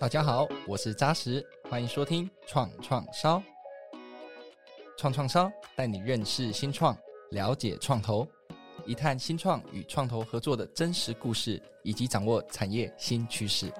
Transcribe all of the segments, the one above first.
大家好，我是扎实，欢迎收听创创烧。创创烧带你认识新创，了解创投，一探新创与创投合作的真实故事，以及掌握产业新趋势。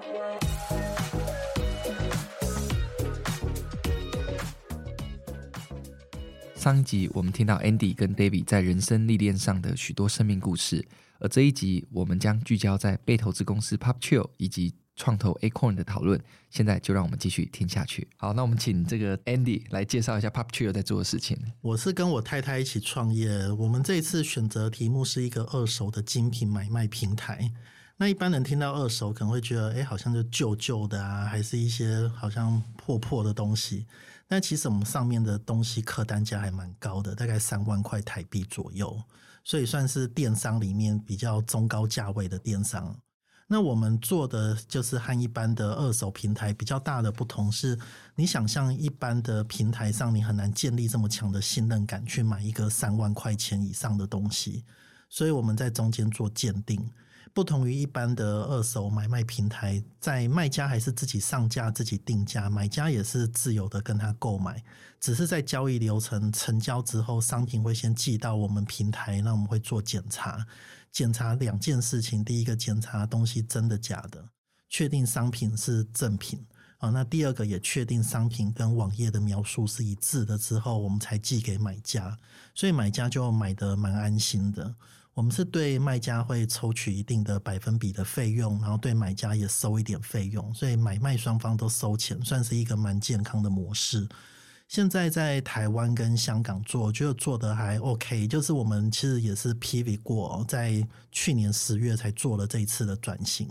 上一集我们听到 Andy 跟 David 在人生历练上的许多生命故事，而这一集我们将聚焦在被投资公司 Popchill 以及创投 Acorn 的讨论。现在就让我们继续听下去。好，那我们请这个 Andy 来介绍一下 Pop Trio 在做的事情。我是跟我太太一起创业，我们这一次选择题目是一个二手的精品买卖平台。那一般人听到二手可能会觉得，哎，好像就旧旧的啊，还是一些好像破破的东西。但其实我们上面的东西客单价还蛮高的，大概三万块台币左右，所以算是电商里面比较中高价位的电商。那我们做的就是和一般的二手平台比较大的不同是，你想象一般的平台上你很难建立这么强的信任感去买一个三万块钱以上的东西，所以我们在中间做鉴定。不同于一般的二手买卖平台，在卖家还是自己上架、自己定价，买家也是自由的跟他购买。只是在交易流程成交之后，商品会先寄到我们平台，那我们会做检查，检查两件事情：第一个，检查东西真的假的，确定商品是正品啊；那第二个，也确定商品跟网页的描述是一致的之后，我们才寄给买家，所以买家就买得蛮安心的。我们是对卖家会抽取一定的百分比的费用，然后对买家也收一点费用，所以买卖双方都收钱，算是一个蛮健康的模式。现在在台湾跟香港做，我觉得做得还 OK。就是我们其实也是 PV 过，在去年十月才做了这一次的转型。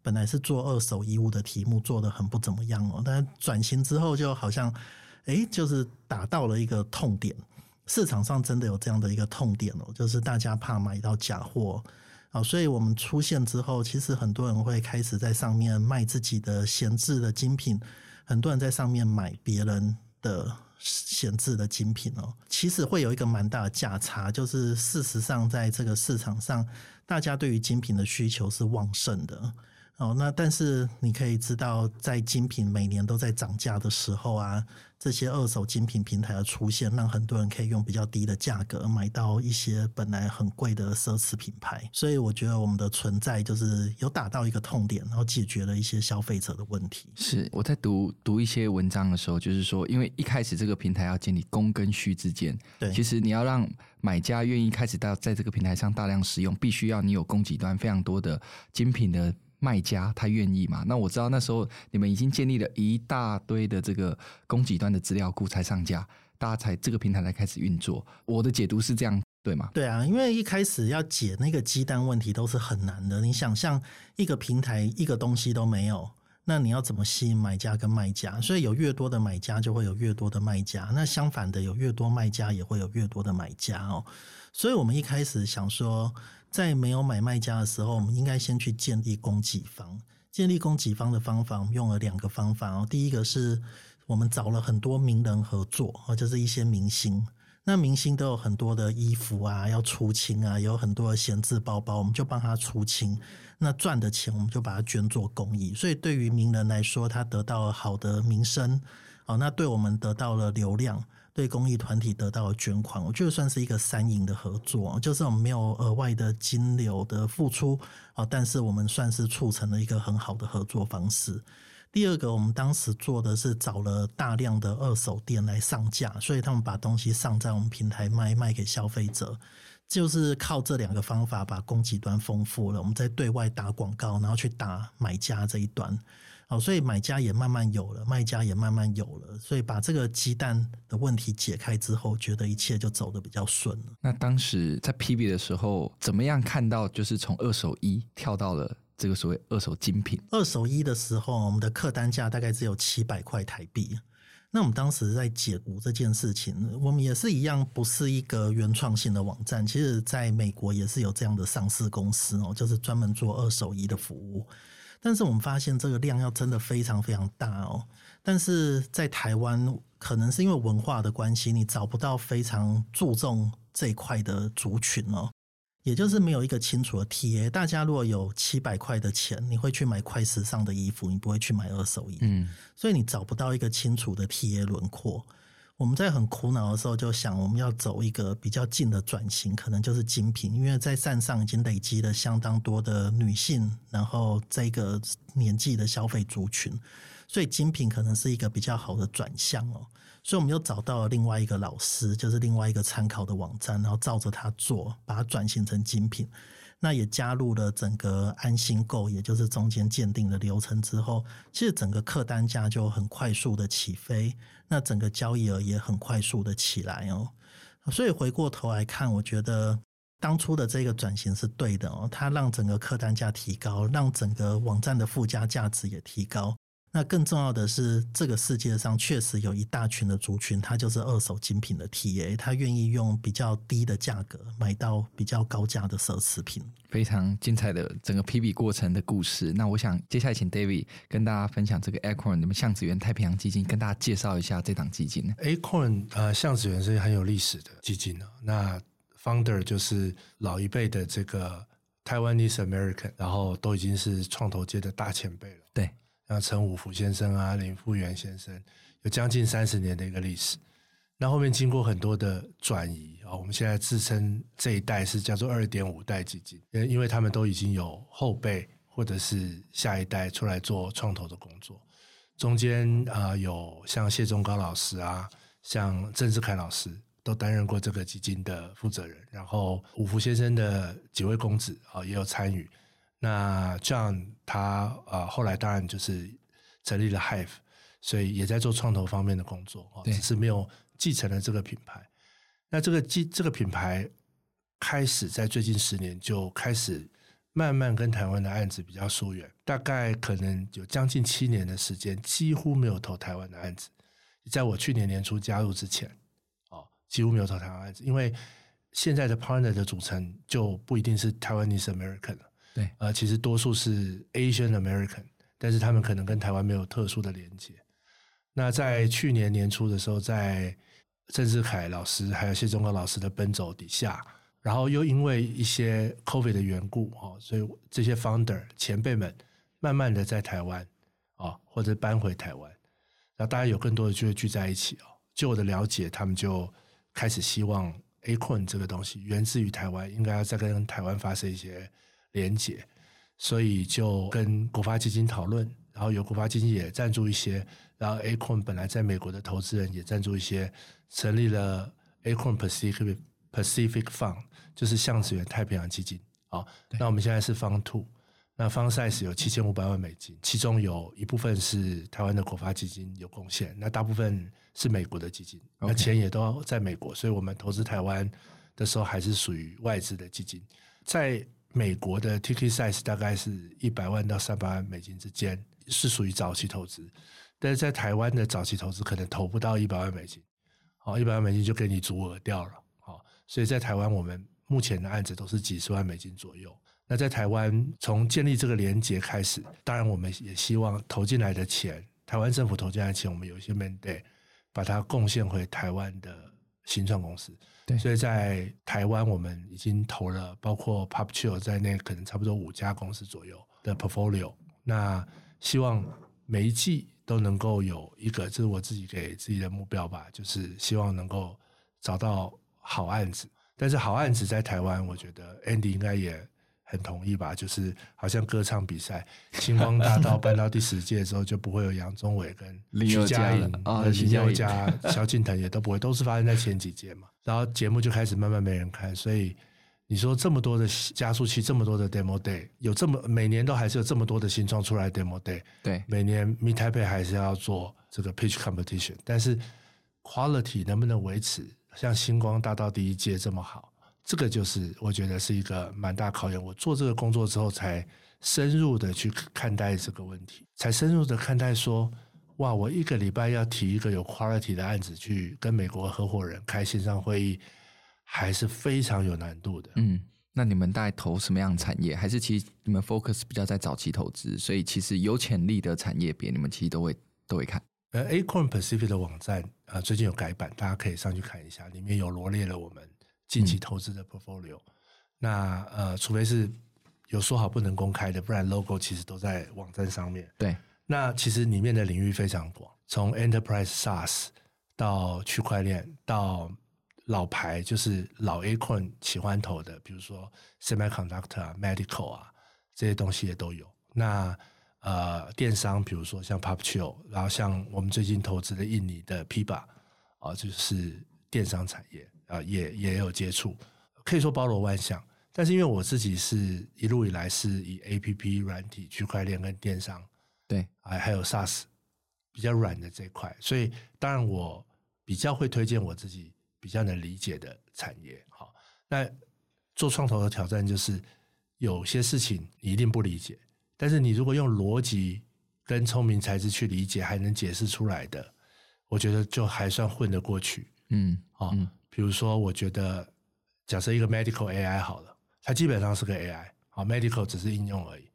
本来是做二手衣物的题目，做得很不怎么样哦，但转型之后就好像，诶，就是打到了一个痛点。市场上真的有这样的一个痛点哦，就是大家怕买到假货啊，所以我们出现之后，其实很多人会开始在上面卖自己的闲置的精品，很多人在上面买别人的闲置的精品哦，其实会有一个蛮大的价差，就是事实上在这个市场上，大家对于精品的需求是旺盛的。哦，那但是你可以知道，在精品每年都在涨价的时候啊，这些二手精品平台的出现，让很多人可以用比较低的价格买到一些本来很贵的奢侈品牌。所以我觉得我们的存在就是有打到一个痛点，然后解决了一些消费者的问题。是我在读读一些文章的时候，就是说，因为一开始这个平台要建立供跟需之间，对，其实你要让买家愿意开始到在这个平台上大量使用，必须要你有供给端非常多的精品的。卖家他愿意嘛？那我知道那时候你们已经建立了一大堆的这个供给端的资料库才上架，大家才这个平台才开始运作。我的解读是这样，对吗？对啊，因为一开始要解那个鸡蛋问题都是很难的。你想象一个平台一个东西都没有，那你要怎么吸引买家跟卖家？所以有越多的买家就会有越多的卖家，那相反的有越多卖家也会有越多的买家哦。所以我们一开始想说。在没有买卖家的时候，我们应该先去建立供给方。建立供给方的方法，我们用了两个方法哦。第一个是我们找了很多名人合作，就是一些明星。那明星都有很多的衣服啊，要出清啊，有很多的闲置包包，我们就帮他出清。那赚的钱，我们就把它捐做公益。所以对于名人来说，他得到了好的名声，哦，那对我们得到了流量。对公益团体得到了捐款，我觉得算是一个三赢的合作，就是我们没有额外的金流的付出啊，但是我们算是促成了一个很好的合作方式。第二个，我们当时做的是找了大量的二手店来上架，所以他们把东西上在我们平台卖，卖给消费者，就是靠这两个方法把供给端丰富了。我们在对外打广告，然后去打买家这一端。好，所以买家也慢慢有了，卖家也慢慢有了，所以把这个鸡蛋的问题解开之后，觉得一切就走得比较顺了。那当时在 PB 的时候，怎么样看到就是从二手一跳到了这个所谓二手精品？二手一的时候，我们的客单价大概只有七百块台币。那我们当时在解读这件事情，我们也是一样，不是一个原创性的网站。其实，在美国也是有这样的上市公司哦，就是专门做二手一的服务。但是我们发现这个量要真的非常非常大哦，但是在台湾可能是因为文化的关系，你找不到非常注重这一块的族群哦。也就是没有一个清楚的 TA。大家如果有七百块的钱，你会去买快时尚的衣服，你不会去买二手衣。嗯，所以你找不到一个清楚的 TA 轮廓。我们在很苦恼的时候，就想我们要走一个比较近的转型，可能就是精品，因为在站上已经累积了相当多的女性，然后这个年纪的消费族群，所以精品可能是一个比较好的转向哦。所以我们又找到了另外一个老师，就是另外一个参考的网站，然后照着它做，把它转型成精品。那也加入了整个安心购，也就是中间鉴定的流程之后，其实整个客单价就很快速的起飞，那整个交易额也很快速的起来哦。所以回过头来看，我觉得当初的这个转型是对的哦，它让整个客单价提高，让整个网站的附加价值也提高。那更重要的是，这个世界上确实有一大群的族群，它就是二手精品的 TA，他愿意用比较低的价格买到比较高价的奢侈品。非常精彩的整个批比过程的故事。那我想接下来请 David 跟大家分享这个 Acorn，你们橡子园太平洋基金，跟大家介绍一下这档基金。Acorn 呃，橡子园是很有历史的基金呢。那 Founder 就是老一辈的这个 Taiwanese American，然后都已经是创投界的大前辈了。对。像陈五福先生啊，林富源先生，有将近三十年的一个历史。那后面经过很多的转移啊，我们现在自称这一代是叫做二点五代基金，因为他们都已经有后辈或者是下一代出来做创投的工作。中间啊，有像谢忠高老师啊，像郑志凯老师都担任过这个基金的负责人。然后五福先生的几位公子啊，也有参与。那 John 他呃后来当然就是成立了 Hive，所以也在做创投方面的工作哦，只是没有继承了这个品牌。那这个继这个品牌开始在最近十年就开始慢慢跟台湾的案子比较疏远，大概可能有将近七年的时间，几乎没有投台湾的案子。在我去年年初加入之前，哦，几乎没有投台湾案子，因为现在的 partner 的组成就不一定是 Taiwanese American 了。对，呃，其实多数是 Asian American，但是他们可能跟台湾没有特殊的连接。那在去年年初的时候，在郑志凯老师还有谢忠刚老师的奔走底下，然后又因为一些 COVID 的缘故，哦，所以这些 founder 前辈们慢慢的在台湾，哦，或者搬回台湾，然后大家有更多的机会聚在一起，哦，就我的了解，他们就开始希望 Acorn 这个东西源自于台湾，应该要再跟台湾发生一些。连结，所以就跟国发基金讨论，然后由国发基金也赞助一些，然后 Acorn 本来在美国的投资人也赞助一些，成立了 Acorn Pacific Pacific Fund，就是向子源太平洋基金。好，那我们现在是 Fund Two，那 Fund Size 有七千五百万美金，其中有一部分是台湾的国发基金有贡献，那大部分是美国的基金，那钱也都在美国，所以我们投资台湾的时候还是属于外资的基金，在。美国的 ticket size 大概是一百万到三百万美金之间，是属于早期投资。但是在台湾的早期投资可能投不到一百万美金，好，一百万美金就给你足额掉了，好，所以在台湾我们目前的案子都是几十万美金左右。那在台湾从建立这个连接开始，当然我们也希望投进来的钱，台湾政府投进来的钱，我们有一些 mandate 把它贡献回台湾的新创公司。所以在台湾，我们已经投了包括 Popchill 在内，可能差不多五家公司左右的 portfolio。那希望每一季都能够有一个，这是我自己给自己的目标吧，就是希望能够找到好案子。但是好案子在台湾，我觉得 Andy 应该也。很同意吧？就是好像歌唱比赛，星光大道办到第十届的时候，就不会有杨宗纬跟 徐佳莹啊，林宥嘉、萧敬腾也都不会，都是发生在前几届嘛。然后节目就开始慢慢没人看，所以你说这么多的加速器，这么多的 demo day，有这么每年都还是有这么多的新创出来 demo day，对，每年 Meet Taipei 还是要做这个 pitch competition，但是 quality 能不能维持像星光大道第一届这么好？这个就是我觉得是一个蛮大考验。我做这个工作之后，才深入的去看待这个问题，才深入的看待说，哇，我一个礼拜要提一个有 quality 的案子去跟美国合伙人开线上会议，还是非常有难度的。嗯，那你们大概投什么样的产业？还是其实你们 focus 比较在早期投资？所以其实有潜力的产业别，你们其实都会都会看。呃，Acorn Pacific 的网站啊，呃，最近有改版，大家可以上去看一下，里面有罗列了我们。近期投资的 portfolio，、嗯、那呃，除非是有说好不能公开的，不然 logo 其实都在网站上面。对，那其实里面的领域非常广，从 enterprise SaaS 到区块链到老牌，就是老 Acorn 喜欢投的，比如说 semiconductor 啊、medical 啊这些东西也都有。那呃，电商比如说像 Popchill，然后像我们最近投资的印尼的 Piba 啊、呃，就是电商产业啊、呃，也也有接触，可以说包罗万象。但是因为我自己是一路以来是以 APP 软体、区块链跟电商，对，还还有 SaaS 比较软的这一块，所以当然我比较会推荐我自己比较能理解的产业。好，那做创投的挑战就是有些事情你一定不理解，但是你如果用逻辑跟聪明才智去理解，还能解释出来的，我觉得就还算混得过去。嗯，好，比如说我觉得假设一个 medical AI 好了。它基本上是个 AI，好，medical 只是应用而已。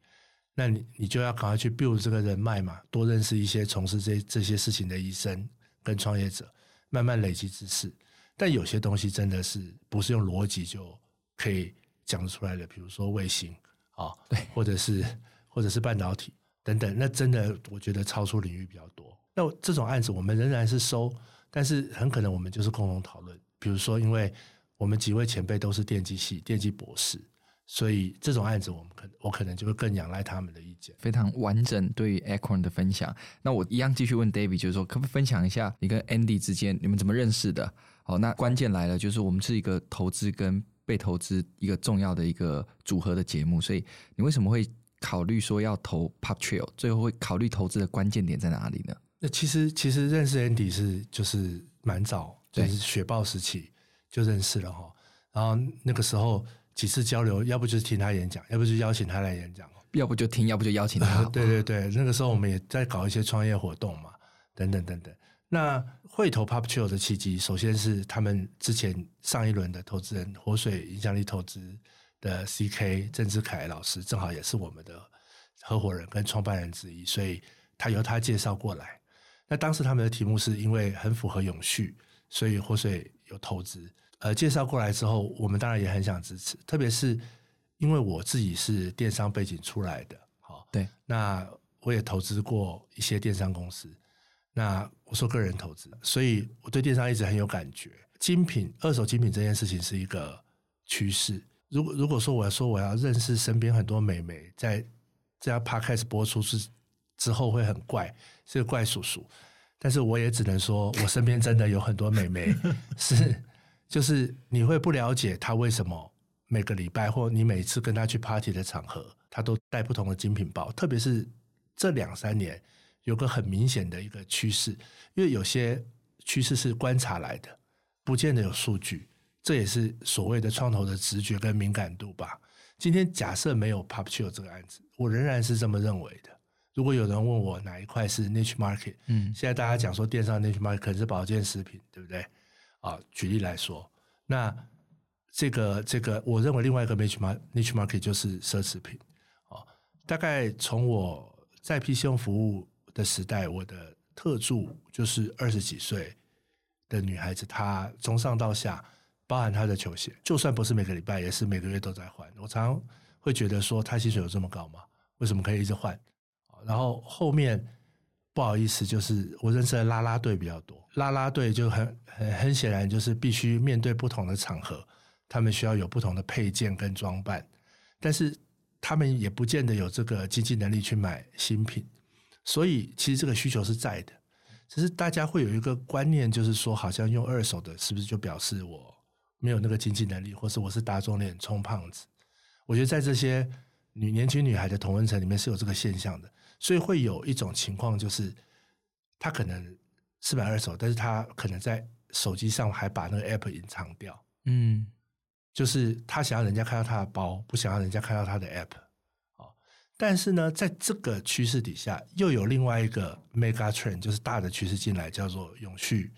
那你你就要赶快去 build 这个人脉嘛，多认识一些从事这这些事情的医生跟创业者，慢慢累积知识。但有些东西真的是不是用逻辑就可以讲出来的，比如说卫星啊，对，或者是或者是半导体等等，那真的我觉得超出领域比较多。那这种案子我们仍然是收，但是很可能我们就是共同讨论，比如说因为。我们几位前辈都是电机系、电机博士，所以这种案子我们可能我可能就会更仰赖他们的意见。非常完整对于 Acorn 的分享。那我一样继续问 David，就是说可不可以分享一下你跟 Andy 之间你们怎么认识的？好，那关键来了，就是我们是一个投资跟被投资一个重要的一个组合的节目，所以你为什么会考虑说要投 Poptrail？最后会考虑投资的关键点在哪里呢？那其实其实认识 Andy 是就是蛮早，就是雪豹时期。就认识了哈，然后那个时候几次交流，要不就是听他演讲，要不就邀请他来演讲，要不就听，要不就邀请他。对对对，那个时候我们也在搞一些创业活动嘛，等等等等。那会投 Popchill 的契机，首先是他们之前上一轮的投资人活水影响力投资的 CK 郑志凯老师，正好也是我们的合伙人跟创办人之一，所以他由他介绍过来。那当时他们的题目是因为很符合永续，所以活水有投资。呃，介绍过来之后，我们当然也很想支持，特别是因为我自己是电商背景出来的，好，对，那我也投资过一些电商公司，那我说个人投资，所以我对电商一直很有感觉。精品、二手精品这件事情是一个趋势。如果如果说我要说我要认识身边很多美眉，在这样 podcast 播出之之后会很怪，是个怪叔叔，但是我也只能说我身边真的有很多美眉 是。就是你会不了解她为什么每个礼拜或你每次跟她去 party 的场合，她都带不同的精品包。特别是这两三年有个很明显的一个趋势，因为有些趋势是观察来的，不见得有数据。这也是所谓的创投的直觉跟敏感度吧。今天假设没有 Popchill 这个案子，我仍然是这么认为的。如果有人问我哪一块是 niche market，嗯，现在大家讲说电商 niche market 可能是保健食品，对不对？啊，举例来说，那这个这个，我认为另外一个 niche market niche market 就是奢侈品。啊，大概从我在 PC 用服务的时代，我的特助就是二十几岁的女孩子，她从上到下，包含她的球鞋，就算不是每个礼拜，也是每个月都在换。我常常会觉得说，她薪水有这么高吗？为什么可以一直换？然后后面。不好意思，就是我认识的啦啦队比较多，啦啦队就很很很显然就是必须面对不同的场合，他们需要有不同的配件跟装扮，但是他们也不见得有这个经济能力去买新品，所以其实这个需求是在的，只是大家会有一个观念，就是说好像用二手的，是不是就表示我没有那个经济能力，或是我是打肿脸充胖子？我觉得在这些女年轻女孩的同温层里面是有这个现象的。所以会有一种情况，就是他可能是买二手，但是他可能在手机上还把那个 app 隐藏掉。嗯，就是他想要人家看到他的包，不想要人家看到他的 app。哦，但是呢，在这个趋势底下，又有另外一个 mega trend，就是大的趋势进来，叫做永续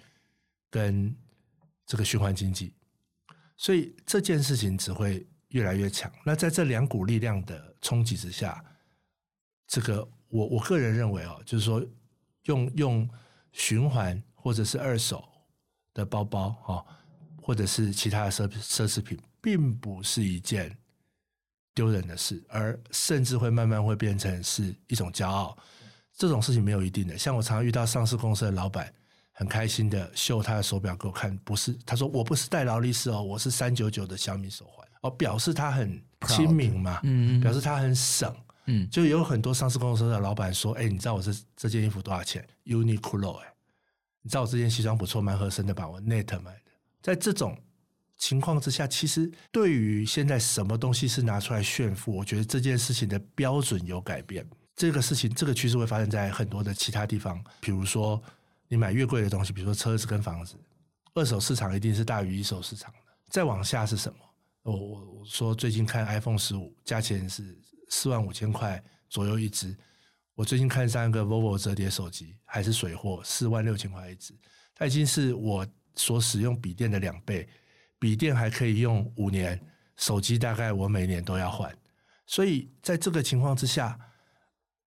跟这个循环经济。所以这件事情只会越来越强。那在这两股力量的冲击之下，这个。我我个人认为哦，就是说用用循环或者是二手的包包哈，或者是其他的奢奢侈品并不是一件丢人的事，而甚至会慢慢会变成是一种骄傲。这种事情没有一定的，像我常常遇到上市公司的老板，很开心的秀他的手表给我看，不是，他说我不是戴劳力士哦，我是三九九的小米手环哦，表示他很亲民嘛，嗯，表示他很省，嗯，就有很多上市公司的老板说，哎，你知道我这这件衣服多少钱？Uniqlo，哎，你知道我这件西装不错，蛮合身的吧？我 Net 买的。在这种情况之下，其实对于现在什么东西是拿出来炫富，我觉得这件事情的标准有改变。这个事情，这个趋势会发生在很多的其他地方。比如说，你买越贵的东西，比如说车子跟房子，二手市场一定是大于一手市场的。再往下是什么？我我我说最近看 iPhone 十五，价钱是四万五千块左右一支。我最近看上一个 Vivo 折叠手机，还是水货，四万六千块一支。它已经是我所使用笔电的两倍，笔电还可以用五年，手机大概我每年都要换。所以在这个情况之下。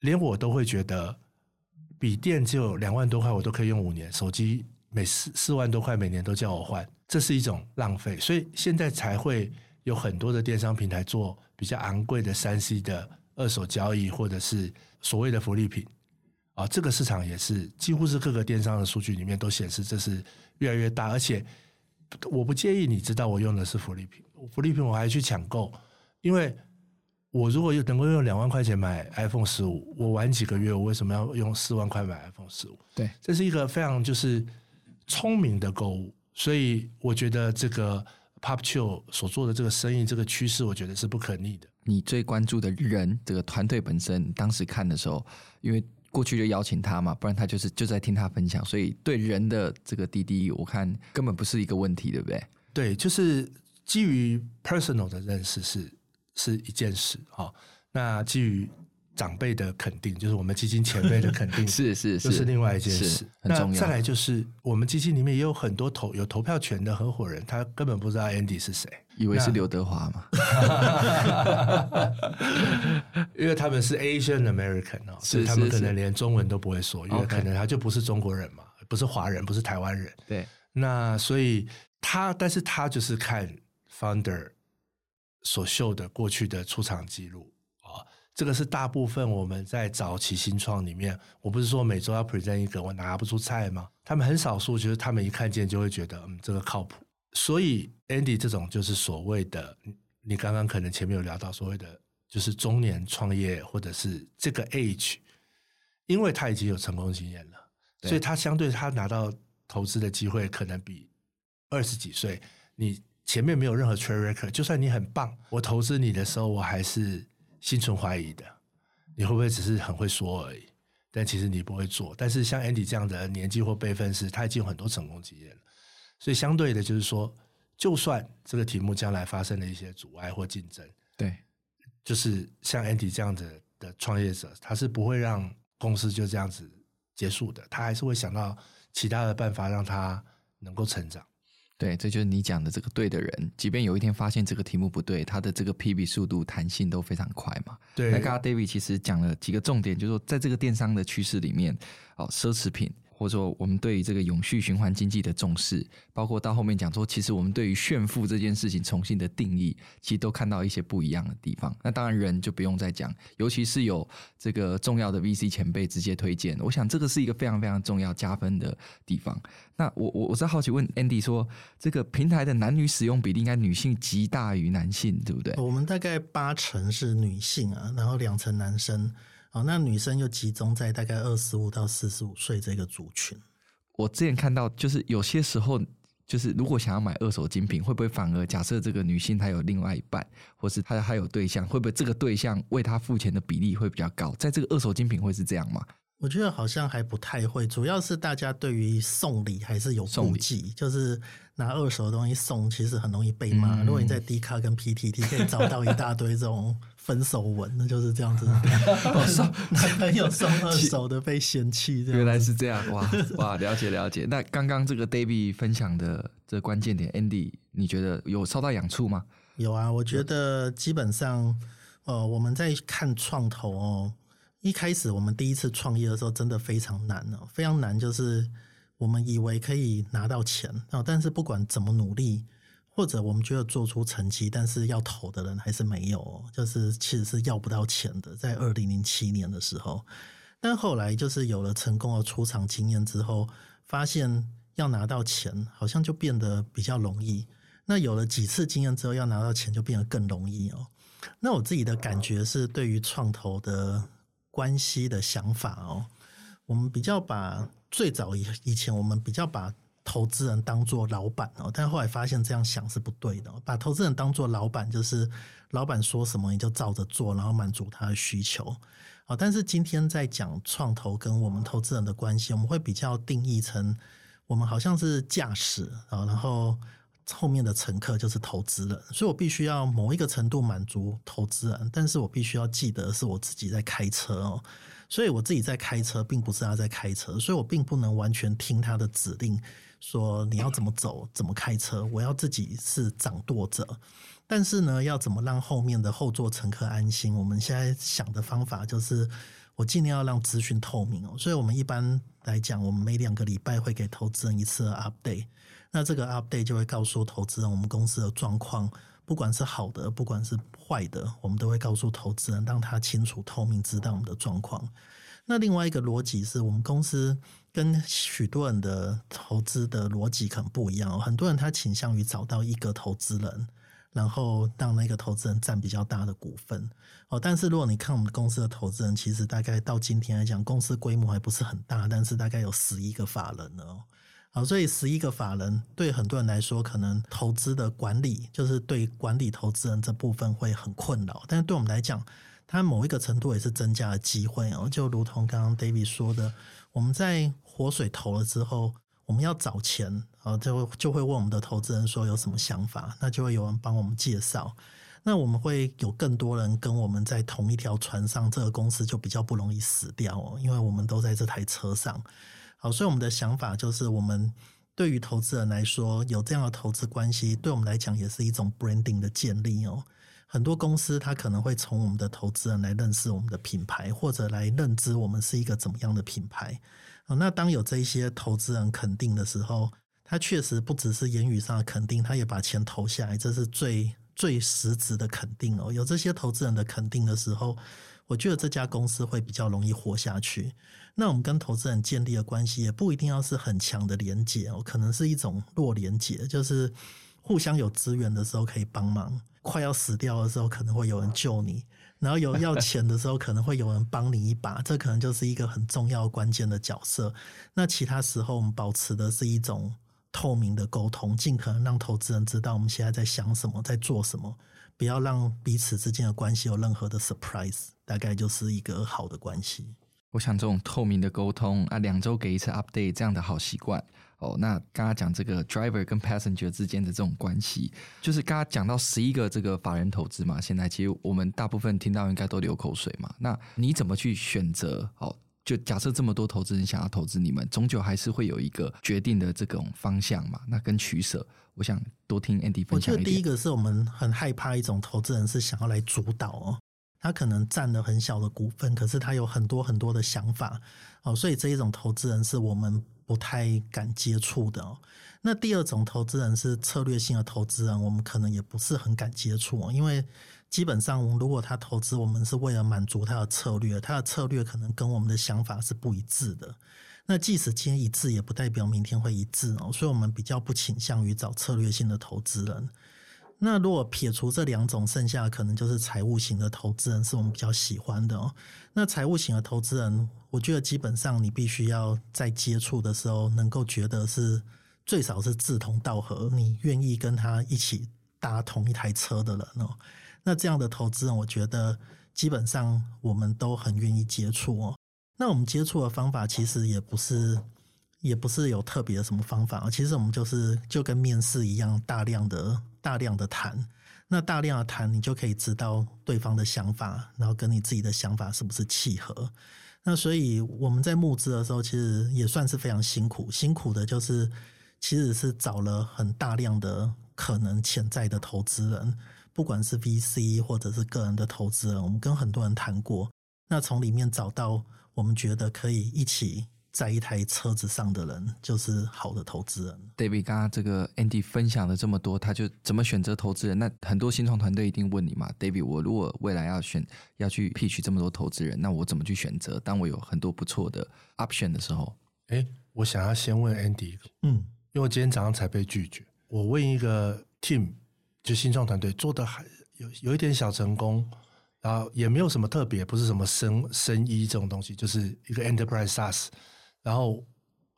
连我都会觉得，笔电只有两万多块，我都可以用五年；手机每四四万多块，每年都叫我换，这是一种浪费。所以现在才会有很多的电商平台做比较昂贵的三 C 的二手交易，或者是所谓的福利品啊。这个市场也是几乎是各个电商的数据里面都显示这是越来越大。而且我不介意你知道我用的是福利品，福利品我还去抢购，因为。我如果有能够用两万块钱买 iPhone 十五，我玩几个月，我为什么要用四万块买 iPhone 十五？对，这是一个非常就是聪明的购物，所以我觉得这个 Pop Chill 所做的这个生意，这个趋势，我觉得是不可逆的。你最关注的人，这个团队本身，当时看的时候，因为过去就邀请他嘛，不然他就是就在听他分享，所以对人的这个滴滴，我看根本不是一个问题，对不对？对，就是基于 personal 的认识是。是一件事哈，那基于长辈的肯定，就是我们基金前辈的肯定，是 是是，是另外一件事，很重要。再来就是我们基金里面也有很多投有投票权的合伙人，他根本不知道 Andy 是谁，以为是刘德华嘛，因为他们是 Asian American 哦，所以他们可能连中文都不会说，因为可能他就不是中国人嘛，不是华人，不是台湾人。对，那所以他，但是他就是看 Founder。所秀的过去的出场记录。啊，这个是大部分我们在早期新创里面，我不是说每周要 present 一个，我拿不出菜吗？他们很少数，就是他们一看见就会觉得，嗯，这个靠谱。所以 Andy 这种就是所谓的，你刚刚可能前面有聊到所谓的，就是中年创业或者是这个 age，因为他已经有成功经验了，所以他相对他拿到投资的机会可能比二十几岁你。前面没有任何 track record，就算你很棒，我投资你的时候，我还是心存怀疑的。你会不会只是很会说而已？但其实你不会做。但是像 Andy 这样的年纪或辈分是，他已经有很多成功经验了。所以相对的，就是说，就算这个题目将来发生了一些阻碍或竞争，对，就是像 Andy 这样子的创业者，他是不会让公司就这样子结束的。他还是会想到其他的办法，让他能够成长。对，这就是你讲的这个对的人，即便有一天发现这个题目不对，他的这个 PB 速度、弹性都非常快嘛。对，那刚刚 David 其实讲了几个重点，就是说在这个电商的趋势里面，哦，奢侈品。或者说，我们对于这个永续循环经济的重视，包括到后面讲说，其实我们对于炫富这件事情重新的定义，其实都看到一些不一样的地方。那当然，人就不用再讲，尤其是有这个重要的 VC 前辈直接推荐，我想这个是一个非常非常重要加分的地方。那我我我在好奇问 Andy 说，这个平台的男女使用比例应该女性极大于男性，对不对？我们大概八成是女性啊，然后两成男生。哦，那女生又集中在大概二十五到四十五岁这个族群。我之前看到，就是有些时候，就是如果想要买二手精品，会不会反而假设这个女性她有另外一半，或是她还有对象，会不会这个对象为她付钱的比例会比较高？在这个二手精品会是这样吗？我觉得好像还不太会，主要是大家对于送礼还是有顾忌，就是拿二手的东西送，其实很容易被骂。嗯、如果你在 D 卡跟 PTT 可以找到一大堆这种。分手文，那就是这样子。送 男朋友送二手的被嫌弃，原来是这样哇 哇！了解了解。那刚刚这个 David 分享的这关键点，Andy，你觉得有受到痒处吗？有啊，我觉得基本上，呃，我们在看创投哦，一开始我们第一次创业的时候，真的非常难哦，非常难，就是我们以为可以拿到钱哦，但是不管怎么努力。或者我们觉得做出成绩，但是要投的人还是没有，就是其实是要不到钱的。在二零零七年的时候，但后来就是有了成功的出场经验之后，发现要拿到钱好像就变得比较容易。那有了几次经验之后，要拿到钱就变得更容易哦。那我自己的感觉是，对于创投的关系的想法哦，我们比较把最早以以前我们比较把。投资人当做老板哦，但后来发现这样想是不对的。把投资人当做老板，就是老板说什么你就照着做，然后满足他的需求。好但是今天在讲创投跟我们投资人的关系，我们会比较定义成我们好像是驾驶啊，然后后面的乘客就是投资人，所以我必须要某一个程度满足投资人，但是我必须要记得是我自己在开车哦。所以我自己在开车，并不是他在开车，所以我并不能完全听他的指令，说你要怎么走、怎么开车，我要自己是掌舵者。但是呢，要怎么让后面的后座乘客安心？我们现在想的方法就是，我尽量要让资讯透明哦。所以我们一般来讲，我们每两个礼拜会给投资人一次 update，那这个 update 就会告诉投资人我们公司的状况。不管是好的，不管是坏的，我们都会告诉投资人，让他清楚透明，知道我们的状况。那另外一个逻辑是我们公司跟许多人的投资的逻辑可能不一样。很多人他倾向于找到一个投资人，然后让那个投资人占比较大的股份。哦，但是如果你看我们公司的投资人，其实大概到今天来讲，公司规模还不是很大，但是大概有十一个法人哦。好，所以十一个法人对很多人来说，可能投资的管理就是对管理投资人这部分会很困扰。但是对我们来讲，它某一个程度也是增加了机会哦。就如同刚刚 David 说的，我们在活水投了之后，我们要找钱啊，就就会问我们的投资人说有什么想法，那就会有人帮我们介绍。那我们会有更多人跟我们在同一条船上，这个公司就比较不容易死掉哦，因为我们都在这台车上。好，所以我们的想法就是，我们对于投资人来说，有这样的投资关系，对我们来讲也是一种 branding 的建立哦。很多公司它可能会从我们的投资人来认识我们的品牌，或者来认知我们是一个怎么样的品牌。哦那当有这一些投资人肯定的时候，他确实不只是言语上的肯定，他也把钱投下来，这是最最实质的肯定哦。有这些投资人的肯定的时候，我觉得这家公司会比较容易活下去。那我们跟投资人建立的关系也不一定要是很强的连结哦，可能是一种弱连结，就是互相有资源的时候可以帮忙，快要死掉的时候可能会有人救你，然后有要钱的时候可能会有人帮你一把，这可能就是一个很重要关键的角色。那其他时候我们保持的是一种透明的沟通，尽可能让投资人知道我们现在在想什么，在做什么，不要让彼此之间的关系有任何的 surprise，大概就是一个好的关系。我想这种透明的沟通啊，两周给一次 update 这样的好习惯哦。那刚刚讲这个 driver 跟 passenger 之间的这种关系，就是刚刚讲到十一个这个法人投资嘛。现在其实我们大部分听到应该都流口水嘛。那你怎么去选择？哦，就假设这么多投资人想要投资你们，终究还是会有一个决定的这种方向嘛。那跟取舍，我想多听 Andy 分享。我觉得第一个是我们很害怕一种投资人是想要来主导哦。他可能占了很小的股份，可是他有很多很多的想法哦，所以这一种投资人是我们不太敢接触的哦。那第二种投资人是策略性的投资人，我们可能也不是很敢接触哦，因为基本上如果他投资我们是为了满足他的策略，他的策略可能跟我们的想法是不一致的。那即使今天一致，也不代表明天会一致哦，所以我们比较不倾向于找策略性的投资人。那如果撇除这两种，剩下可能就是财务型的投资人，是我们比较喜欢的哦。那财务型的投资人，我觉得基本上你必须要在接触的时候，能够觉得是最少是志同道合，你愿意跟他一起搭同一台车的人哦。那这样的投资人，我觉得基本上我们都很愿意接触哦。那我们接触的方法其实也不是，也不是有特别的什么方法，其实我们就是就跟面试一样，大量的。大量的谈，那大量的谈，你就可以知道对方的想法，然后跟你自己的想法是不是契合。那所以我们在募资的时候，其实也算是非常辛苦。辛苦的就是，其实是找了很大量的可能潜在的投资人，不管是 VC 或者是个人的投资人，我们跟很多人谈过。那从里面找到我们觉得可以一起在一台车子上的人就是好的投资人。David 刚刚这个 Andy 分享了这么多，他就怎么选择投资人？那很多新创团队一定问你嘛，David，我如果未来要选要去 pitch 这么多投资人，那我怎么去选择？当我有很多不错的 option 的时候，哎，我想要先问 Andy，嗯，因为我今天早上才被拒绝，我问一个 team，就新创团队做的还有有一点小成功。然后也没有什么特别，不是什么生生医这种东西，就是一个 enterprise SaaS。然后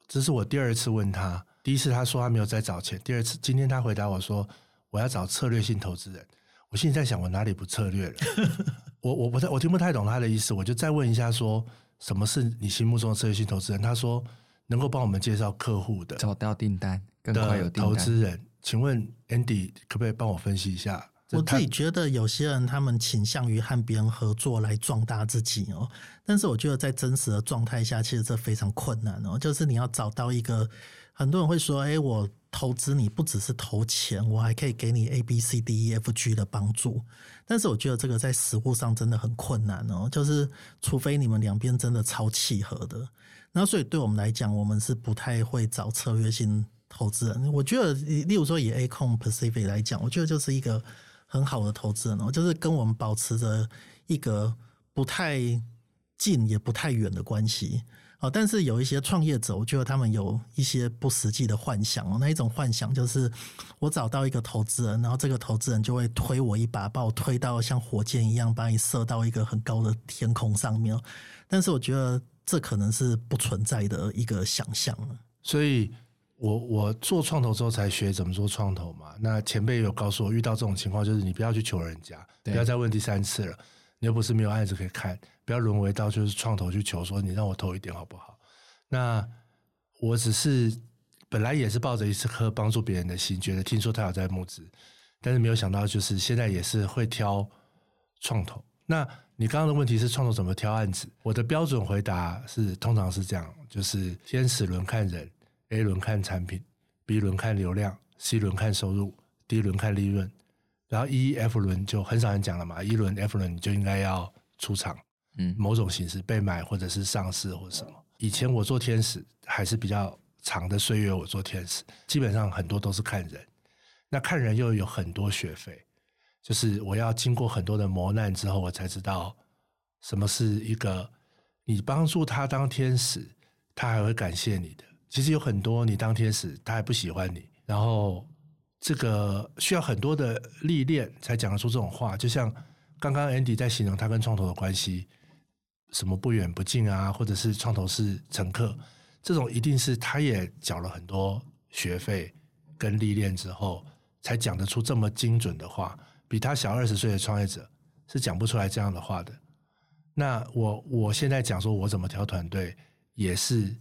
这是我第二次问他，第一次他说他没有在找钱，第二次今天他回答我说我要找策略性投资人。我心里在想，我哪里不策略了？我我不太我听不太懂他的意思，我就再问一下说，说什么是你心目中的策略性投资人？他说能够帮我们介绍客户的，找到订单，更快有订单。投资人，请问 Andy 可不可以帮我分析一下？我自己觉得有些人他们倾向于和别人合作来壮大自己哦，但是我觉得在真实的状态下，其实这非常困难哦。就是你要找到一个，很多人会说：“哎，我投资你不只是投钱，我还可以给你 A B C D E F G 的帮助。”但是我觉得这个在实物上真的很困难哦。就是除非你们两边真的超契合的，那所以对我们来讲，我们是不太会找策略性投资人。我觉得，例如说以 Acon Pacific 来讲，我觉得就是一个。很好的投资人哦，就是跟我们保持着一个不太近也不太远的关系哦。但是有一些创业者，我觉得他们有一些不实际的幻想哦。那一种幻想就是，我找到一个投资人，然后这个投资人就会推我一把，把我推到像火箭一样，把你射到一个很高的天空上面。但是我觉得这可能是不存在的一个想象。所以。我我做创投之后才学怎么做创投嘛。那前辈有告诉我，遇到这种情况就是你不要去求人家，不要再问第三次了。你又不是没有案子可以看，不要沦为到就是创投去求说你让我投一点好不好？那我只是本来也是抱着一颗帮助别人的心，觉得听说他有在募资，但是没有想到就是现在也是会挑创投。那你刚刚的问题是创投怎么挑案子？我的标准回答是通常是这样，就是天使轮看人。A 轮看产品，B 轮看流量，C 轮看收入，D 轮看利润，然后 E、F 轮就很少人讲了嘛。E 轮、F 轮你就应该要出场，嗯，某种形式被买或者是上市或者什么。以前我做天使还是比较长的岁月，我做天使基本上很多都是看人，那看人又有很多学费，就是我要经过很多的磨难之后，我才知道什么是一个你帮助他当天使，他还会感谢你的。其实有很多你当天使，他还不喜欢你，然后这个需要很多的历练才讲得出这种话。就像刚刚 Andy 在形容他跟创投的关系，什么不远不近啊，或者是创投是乘客，这种一定是他也缴了很多学费跟历练之后，才讲得出这么精准的话。比他小二十岁的创业者是讲不出来这样的话的。那我我现在讲说我怎么挑团队，也是。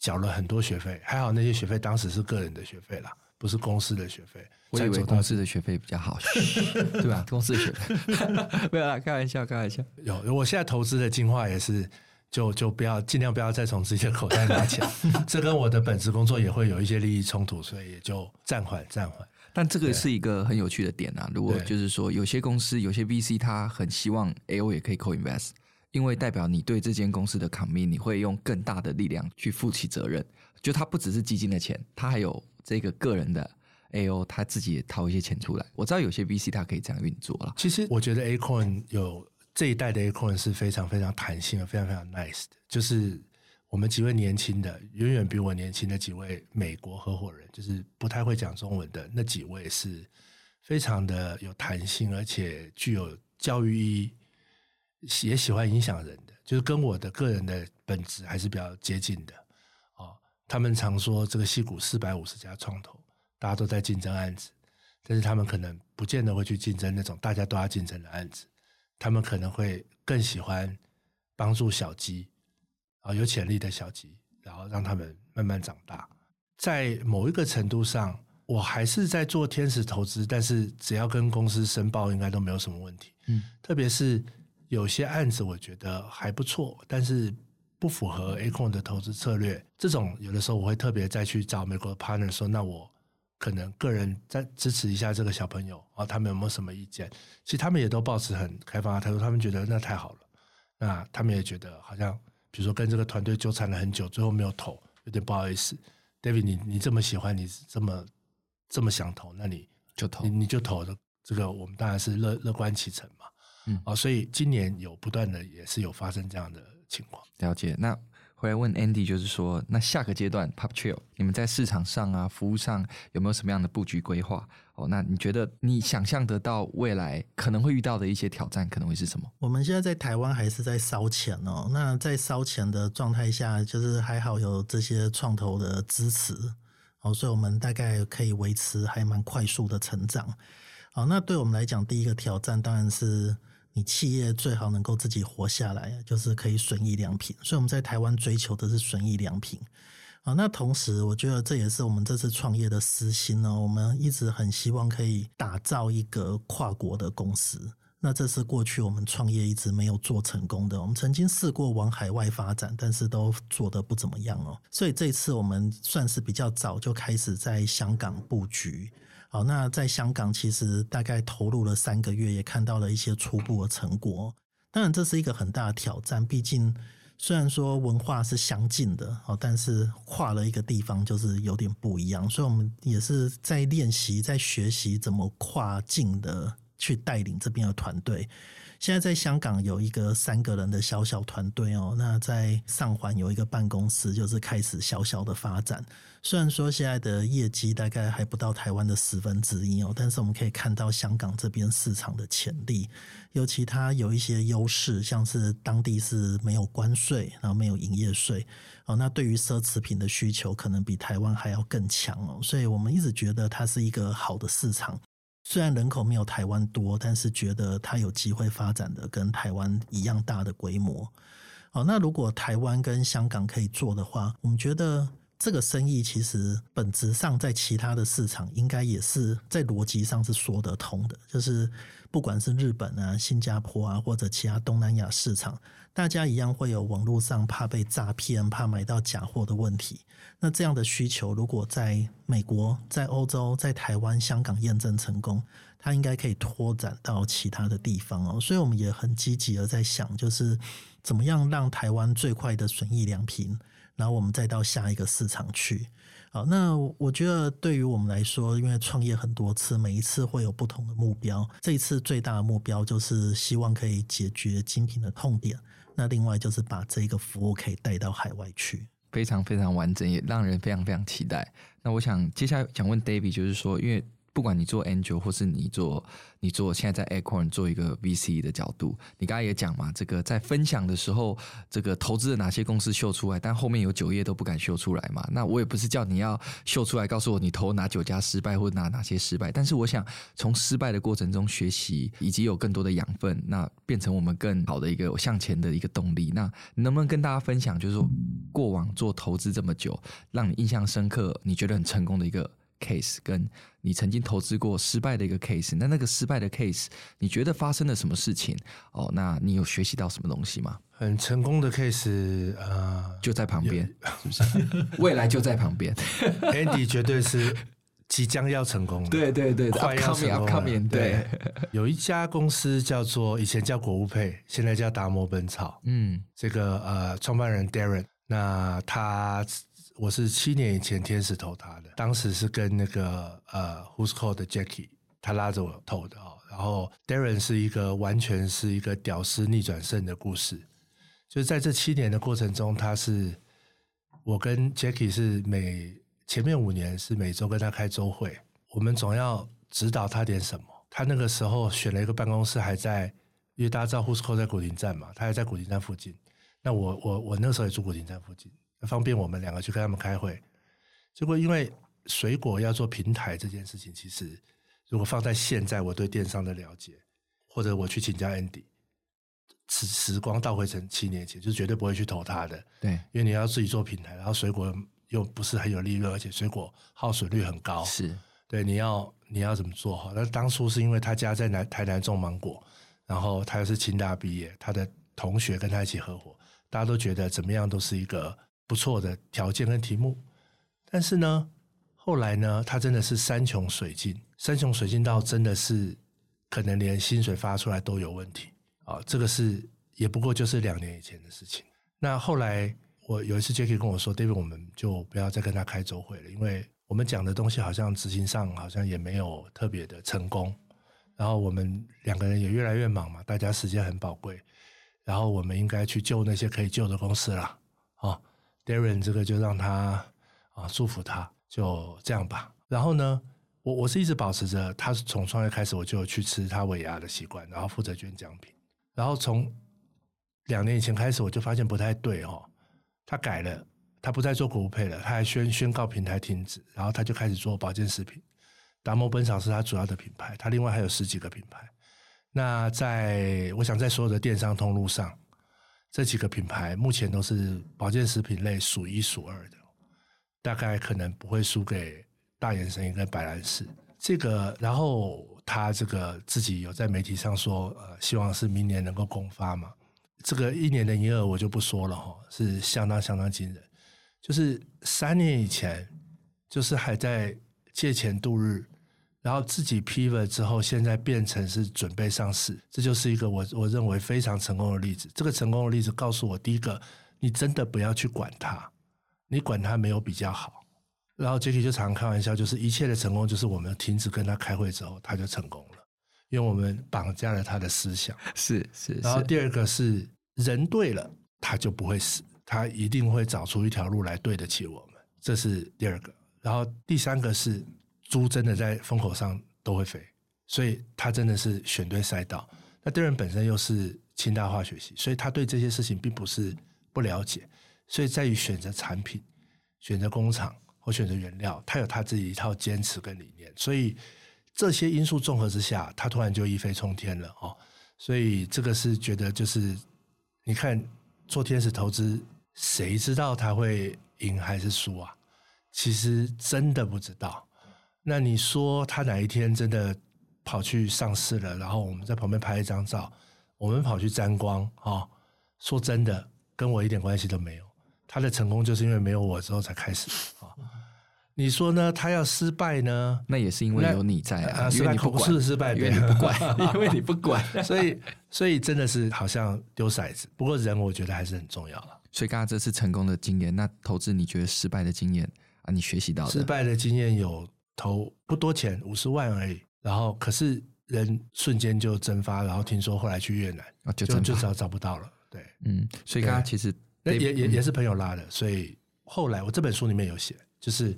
缴了很多学费，还好那些学费当时是个人的学费啦，不是公司的学费。我以为公司的学费比较好，对吧？公司的学费 没有啦，开玩笑，开玩笑。有，我现在投资的进化也是，就就不要尽量不要再从自己的口袋拿钱，这跟我的本职工作也会有一些利益冲突，所以也就暂缓暂缓。但这个是一个很有趣的点啊！如果就是说，有些公司有些 VC 他很希望 AO 也可以 co-invest。因为代表你对这间公司的 commit，你会用更大的力量去负起责任。就它不只是基金的钱，它还有这个个人的 AO，他自己也掏一些钱出来。我知道有些 VC 它可以这样运作了。其实我觉得 Acorn 有这一代的 Acorn 是非常非常弹性的，非常非常 nice 的。就是我们几位年轻的，远远比我年轻的几位美国合伙人，就是不太会讲中文的那几位，是非常的有弹性，而且具有教育意义。也喜欢影响人的，就是跟我的个人的本质还是比较接近的哦。他们常说这个戏股四百五十家创投，大家都在竞争案子，但是他们可能不见得会去竞争那种大家都要竞争的案子。他们可能会更喜欢帮助小鸡啊，有潜力的小鸡，然后让他们慢慢长大。在某一个程度上，我还是在做天使投资，但是只要跟公司申报，应该都没有什么问题。嗯，特别是。有些案子我觉得还不错，但是不符合 Acon 的投资策略。这种有的时候我会特别再去找美国的 partner 说，那我可能个人再支持一下这个小朋友啊，他们有没有什么意见？其实他们也都保持很开放的态度，他们觉得那太好了，那他们也觉得好像比如说跟这个团队纠缠了很久，最后没有投，有点不好意思。David，你你这么喜欢，你这么这么想投，那你就投，你你就投的这个，我们当然是乐乐观其成嘛。嗯，哦，所以今年有不断的也是有发生这样的情况。了解。那回来问 Andy，就是说，那下个阶段 Pop Chill，你们在市场上啊，服务上有没有什么样的布局规划？哦，那你觉得你想象得到未来可能会遇到的一些挑战，可能会是什么？我们现在在台湾还是在烧钱哦。那在烧钱的状态下，就是还好有这些创投的支持哦，所以我们大概可以维持还蛮快速的成长。好，那对我们来讲，第一个挑战当然是。你企业最好能够自己活下来，就是可以损益良品。所以我们在台湾追求的是损益良品。啊，那同时我觉得这也是我们这次创业的私心呢。我们一直很希望可以打造一个跨国的公司。那这是过去我们创业一直没有做成功的。我们曾经试过往海外发展，但是都做得不怎么样哦。所以这次我们算是比较早就开始在香港布局。好，那在香港其实大概投入了三个月，也看到了一些初步的成果。当然，这是一个很大的挑战，毕竟虽然说文化是相近的，哦，但是跨了一个地方就是有点不一样。所以，我们也是在练习，在学习怎么跨境的去带领这边的团队。现在在香港有一个三个人的小小团队哦，那在上环有一个办公室，就是开始小小的发展。虽然说现在的业绩大概还不到台湾的十分之一哦，但是我们可以看到香港这边市场的潜力，尤其它有一些优势，像是当地是没有关税，然后没有营业税哦，那对于奢侈品的需求可能比台湾还要更强哦，所以我们一直觉得它是一个好的市场。虽然人口没有台湾多，但是觉得它有机会发展的跟台湾一样大的规模。好，那如果台湾跟香港可以做的话，我们觉得这个生意其实本质上在其他的市场应该也是在逻辑上是说得通的，就是。不管是日本啊、新加坡啊，或者其他东南亚市场，大家一样会有网络上怕被诈骗、怕买到假货的问题。那这样的需求，如果在美国、在欧洲、在台湾、香港验证成功，它应该可以拓展到其他的地方哦。所以我们也很积极的在想，就是怎么样让台湾最快的损益两平，然后我们再到下一个市场去。好，那我觉得对于我们来说，因为创业很多次，每一次会有不同的目标。这一次最大的目标就是希望可以解决精品的痛点。那另外就是把这个服务可以带到海外去，非常非常完整，也让人非常非常期待。那我想接下来想问 David，就是说，因为。不管你做 Angel 或是你做你做现在在 Acorn 做一个 VC 的角度，你刚才也讲嘛，这个在分享的时候，这个投资的哪些公司秀出来，但后面有九页都不敢秀出来嘛。那我也不是叫你要秀出来，告诉我你投哪九家失败或哪哪些失败，但是我想从失败的过程中学习，以及有更多的养分，那变成我们更好的一个向前的一个动力。那能不能跟大家分享，就是说过往做投资这么久，让你印象深刻，你觉得很成功的一个 case 跟你曾经投资过失败的一个 case，那那个失败的 case，你觉得发生了什么事情？哦，那你有学习到什么东西吗？很成功的 case，呃，就在旁边，是不是？未来就在旁边，Andy 绝对是即将要成功的，对对对，快要成功了。对，有一家公司叫做以前叫果物配，现在叫达摩本草。嗯，这个呃，创办人 Darren，那他。我是七年以前天使投他的，当时是跟那个呃 Who's Call 的 Jackie 他拉着我投的哦。然后 Darren 是一个完全是一个屌丝逆转胜的故事，就是在这七年的过程中，他是我跟 Jackie 是每前面五年是每周跟他开周会，我们总要指导他点什么。他那个时候选了一个办公室，还在，因为大家知道 Who's Call 在古亭站嘛，他还在古亭站附近。那我我我那时候也住古亭站附近。方便我们两个去跟他们开会，结果因为水果要做平台这件事情，其实如果放在现在我对电商的了解，或者我去请教 Andy，时时光倒回成七年前，就绝对不会去投他的。对，因为你要自己做平台，然后水果又不是很有利润，而且水果耗损率很高。是对，你要你要怎么做好？那当初是因为他家在南台南种芒果，然后他又是清大毕业，他的同学跟他一起合伙，大家都觉得怎么样都是一个。不错的条件跟题目，但是呢，后来呢，他真的是山穷水尽，山穷水尽到真的是可能连薪水发出来都有问题啊！这个是也不过就是两年以前的事情。那后来我有一次 Jacky 跟我说，David，我们就不要再跟他开周会了，因为我们讲的东西好像执行上好像也没有特别的成功。然后我们两个人也越来越忙嘛，大家时间很宝贵。然后我们应该去救那些可以救的公司了。哦，Darren 这个就让他啊祝福他，就这样吧。然后呢，我我是一直保持着，他是从创业开始我就去吃他尾牙的习惯，然后负责捐奖品。然后从两年以前开始，我就发现不太对哦，他改了，他不再做国物配了，他还宣宣告平台停止，然后他就开始做保健食品。达摩本草是他主要的品牌，他另外还有十几个品牌。那在我想在所有的电商通路上，这几个品牌目前都是保健食品类数一数二的，大概可能不会输给大眼神医跟白兰氏。这个，然后他这个自己有在媒体上说，呃，希望是明年能够公发嘛。这个一年的营业额我就不说了哈，是相当相当惊人。就是三年以前，就是还在借钱度日，然后自己 pivot 之后，现在变成是准备上市，这就是一个我我认为非常成功的例子。这个成功的例子告诉我，第一个，你真的不要去管它，你管它没有比较好。然后 Jacky 就常常开玩笑，就是一切的成功，就是我们停止跟他开会之后，他就成功了，因为我们绑架了他的思想。是是。然后第二个是人对了，他就不会死，他一定会找出一条路来对得起我们，这是第二个。然后第三个是猪真的在风口上都会飞，所以他真的是选对赛道。那 Darren 本身又是清大化学系，所以他对这些事情并不是不了解，所以在于选择产品、选择工厂。或选择原料，他有他自己一套坚持跟理念，所以这些因素综合之下，他突然就一飞冲天了哦。所以这个是觉得就是，你看做天使投资，谁知道他会赢还是输啊？其实真的不知道。那你说他哪一天真的跑去上市了，然后我们在旁边拍一张照，我们跑去沾光哦，说真的，跟我一点关系都没有。他的成功就是因为没有我之后才开始啊！你说呢？他要失败呢？那也是因为有你在啊！因为你不是失败，因为你不管，因为你不管，所以所以真的是好像丢骰子。不过人我觉得还是很重要了。所以刚刚这次成功的经验，那投资你觉得失败的经验啊？你学习到的失败的经验有投不多钱，五十万而已，然后可是人瞬间就蒸发，然后听说后来去越南啊，就就找找不到了。对，嗯，所以刚刚其实。也也也是朋友拉的，所以后来我这本书里面有写，就是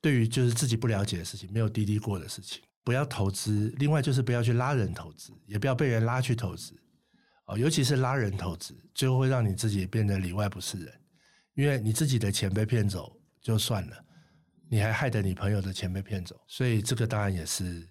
对于就是自己不了解的事情，没有滴滴过的事情，不要投资。另外就是不要去拉人投资，也不要被人拉去投资。哦，尤其是拉人投资，最后会让你自己变得里外不是人，因为你自己的钱被骗走就算了，你还害得你朋友的钱被骗走，所以这个当然也是。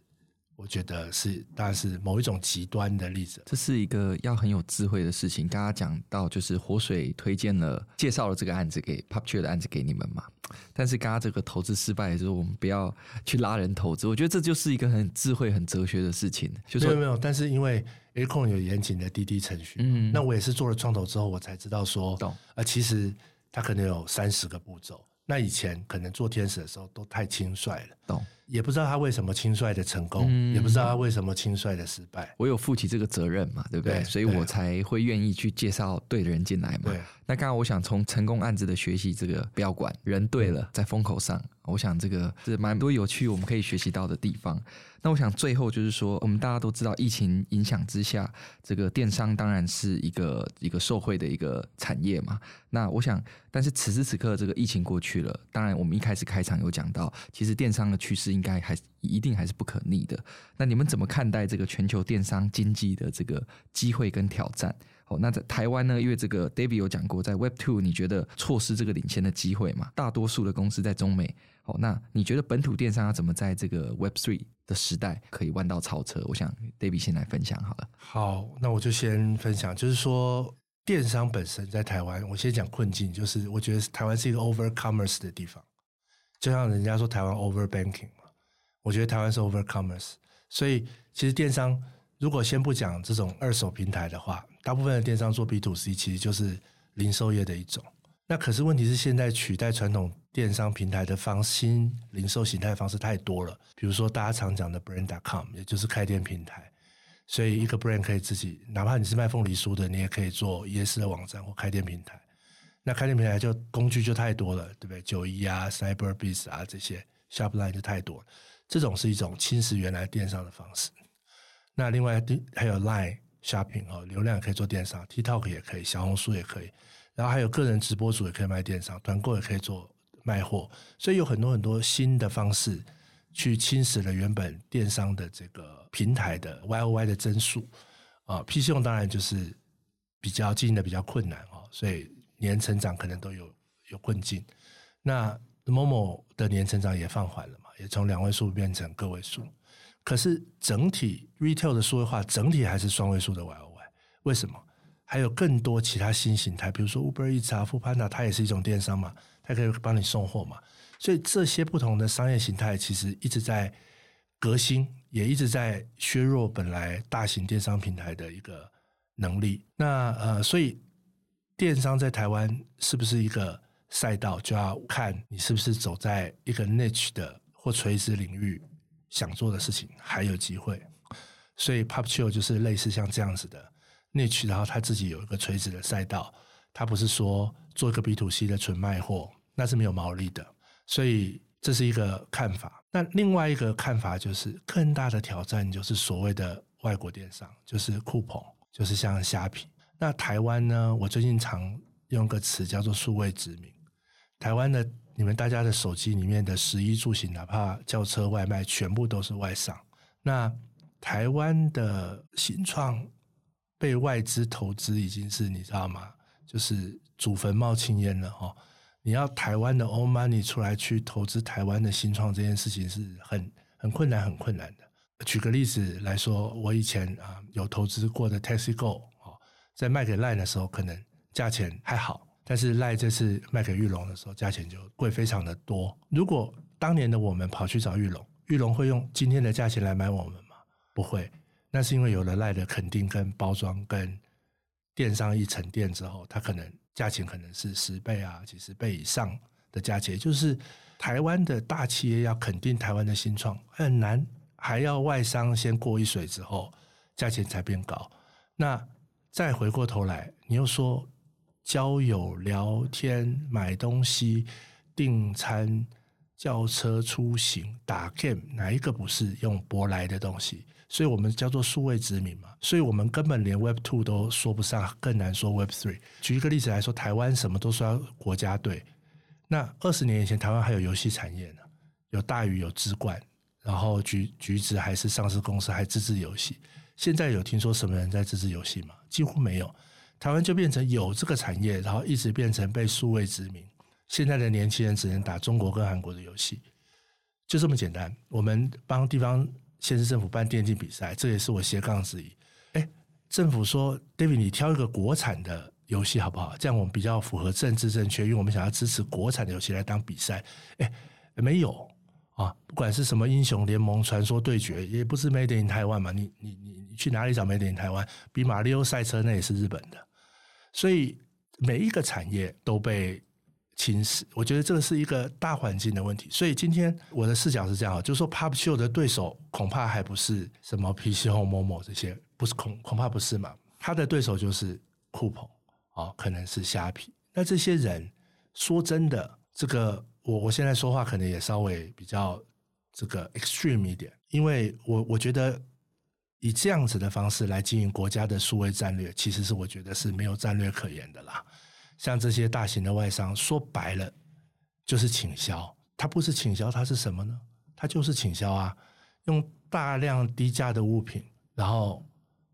我觉得是，当然是某一种极端的例子。这是一个要很有智慧的事情。刚刚讲到，就是活水推荐了、介绍了这个案子给 papture 的案子给你们嘛。但是刚刚这个投资失败的时候，我们不要去拉人投资。我觉得这就是一个很智慧、很哲学的事情。就是、没有没有，但是因为 Acorn 有严谨的滴滴程序，嗯，那我也是做了创投之后，我才知道说，懂啊，其实它可能有三十个步骤。那以前可能做天使的时候都太轻率了，懂。也不知道他为什么轻率的成功，嗯，也不知道他为什么轻率的失败。我有负起这个责任嘛，对不对？对，所以我才会愿意去介绍对的人进来嘛。那刚刚我想从成功案子的学习，这个不要管人对了，在风口上，我想这个是蛮多有趣我们可以学习到的地方。那我想最后就是说，我们大家都知道，疫情影响之下，这个电商当然是一个一个受惠的一个产业嘛。那我想，但是此时此刻这个疫情过去了，当然我们一开始开场有讲到，其实电商的趋势应该还是一定还是不可逆的。那你们怎么看待这个全球电商经济的这个机会跟挑战？好，那在台湾呢？因为这个 David 有讲过，在 Web Two，你觉得错失这个领先的机会嘛？大多数的公司在中美。好，那你觉得本土电商要怎么在这个 Web Three 的时代可以弯道超车？我想 David 先来分享好了。好，那我就先分享，就是说电商本身在台湾，我先讲困境，就是我觉得台湾是一个 Over Commerce 的地方，就像人家说台湾 Over Banking，我觉得台湾是 Over Commerce，所以其实电商如果先不讲这种二手平台的话。大部分的电商做 B to C，其实就是零售业的一种。那可是问题是，现在取代传统电商平台的方新零售形态方式太多了。比如说大家常讲的 Brand.com，也就是开店平台。所以一个 brand 可以自己，哪怕你是卖凤梨酥的，你也可以做夜市的网站或开店平台。那开店平台就工具就太多了，对不对？九一啊、Cyberbiz 啊这些 Shopline 就太多了，这种是一种侵蚀原来电商的方式。那另外还有 Line Shopping 哦，流量可以做电商，TikTok 也可以，小红书也可以，然后还有个人直播主也可以卖电商，团购也可以做卖货，所以有很多很多新的方式去侵蚀了原本电商的这个平台的 YOY 的增速啊。PC 用当然就是比较经营的比较困难哦，所以。年成长可能都有有困境，那 Momo 的年成长也放缓了，也从两位数变成个位数。可是整体 Retail 的数位化整体还是双位数的 YOY，为什么？还有更多其他新形态，比如说 Uber Eats 啊、f o o Panda，它也是一种电商嘛，它可以帮你送货嘛。所以这些不同的商业形态其实一直在革新，也一直在削弱本来大型电商平台的一个能力。那呃，所以。电商在台湾是不是一个赛道，就要看你是不是走在一个 niche 的或垂直领域想做的事情还有机会。所以 Pop Chill 就是类似像这样子的 niche，然后他自己有一个垂直的赛道，他不是说做一个 B to C 的纯卖货，那是没有毛利的。所以这是一个看法。那另外一个看法就是更大的挑战就是所谓的外国电商，就是酷澎，就是像虾皮。那台湾呢？我最近常用个词叫做数位殖民。台湾的你们大家的手机里面的食衣住行，哪怕叫车外卖，全部都是外商。那台湾的新创被外资投资，已经是你知道吗？就是祖坟冒青烟了哦。你要台湾的 own money 出来去投资台湾的新创，这件事情是很很困难、很困难的。举个例子来说，我以前啊有投资过的 TaxiGo。在卖给 LINE 的时候，可能价钱还好，但是赖这次卖给玉龙的时候，价钱就贵非常的多。如果当年的我们跑去找玉龙，玉龙会用今天的价钱来买我们吗？不会，那是因为有了赖的肯定跟包装跟电商一沉淀之后，它可能价钱可能是十倍啊、几十倍以上的价钱。就是台湾的大企业要肯定台湾的新创很难，还要外商先过一水之后，价钱才变高。那再回过头来，你又说交友、聊天、买东西、订餐、叫车、出行、打 game，哪一个不是用舶来的东西？所以我们叫做数位殖民嘛。所以我们根本连 Web Two 都说不上，更难说 Web Three。举一个例子来说，台湾什么都说国家队。那二十年以前，台湾还有游戏产业呢，有大宇、有智冠，然后橘橘子还是上市公司，还自制游戏。现在有听说什么人在自制游戏吗？几乎没有。台湾就变成有这个产业，然后一直变成被数位殖民。现在的年轻人只能打中国跟韩国的游戏，就这么简单。我们帮地方县市政府办电竞比赛，这也是我斜杠之一。哎，政府说，David，你挑一个国产的游戏好不好？这样我们比较符合政治正确，因为我们想要支持国产的游戏来当比赛。哎，没有。啊，不管是什么英雄联盟、传说对决，也不是 Made in 台湾嘛。你你你去哪里找美点台湾？比马里奥赛车那也是日本的。所以每一个产业都被侵蚀，我觉得这个是一个大环境的问题。所以今天我的视角是这样，就是说 Pop Chill 的对手恐怕还不是什么 PC Home、Momo 这些，不是恐恐怕不是嘛。他的对手就是酷澎啊，可能是虾皮。那这些人说真的，这个。我我现在说话可能也稍微比较这个 extreme 一点，因为我我觉得以这样子的方式来经营国家的数位战略，其实是我觉得是没有战略可言的啦。像这些大型的外商，说白了就是倾销，它不是倾销，它是什么呢？它就是倾销啊，用大量低价的物品，然后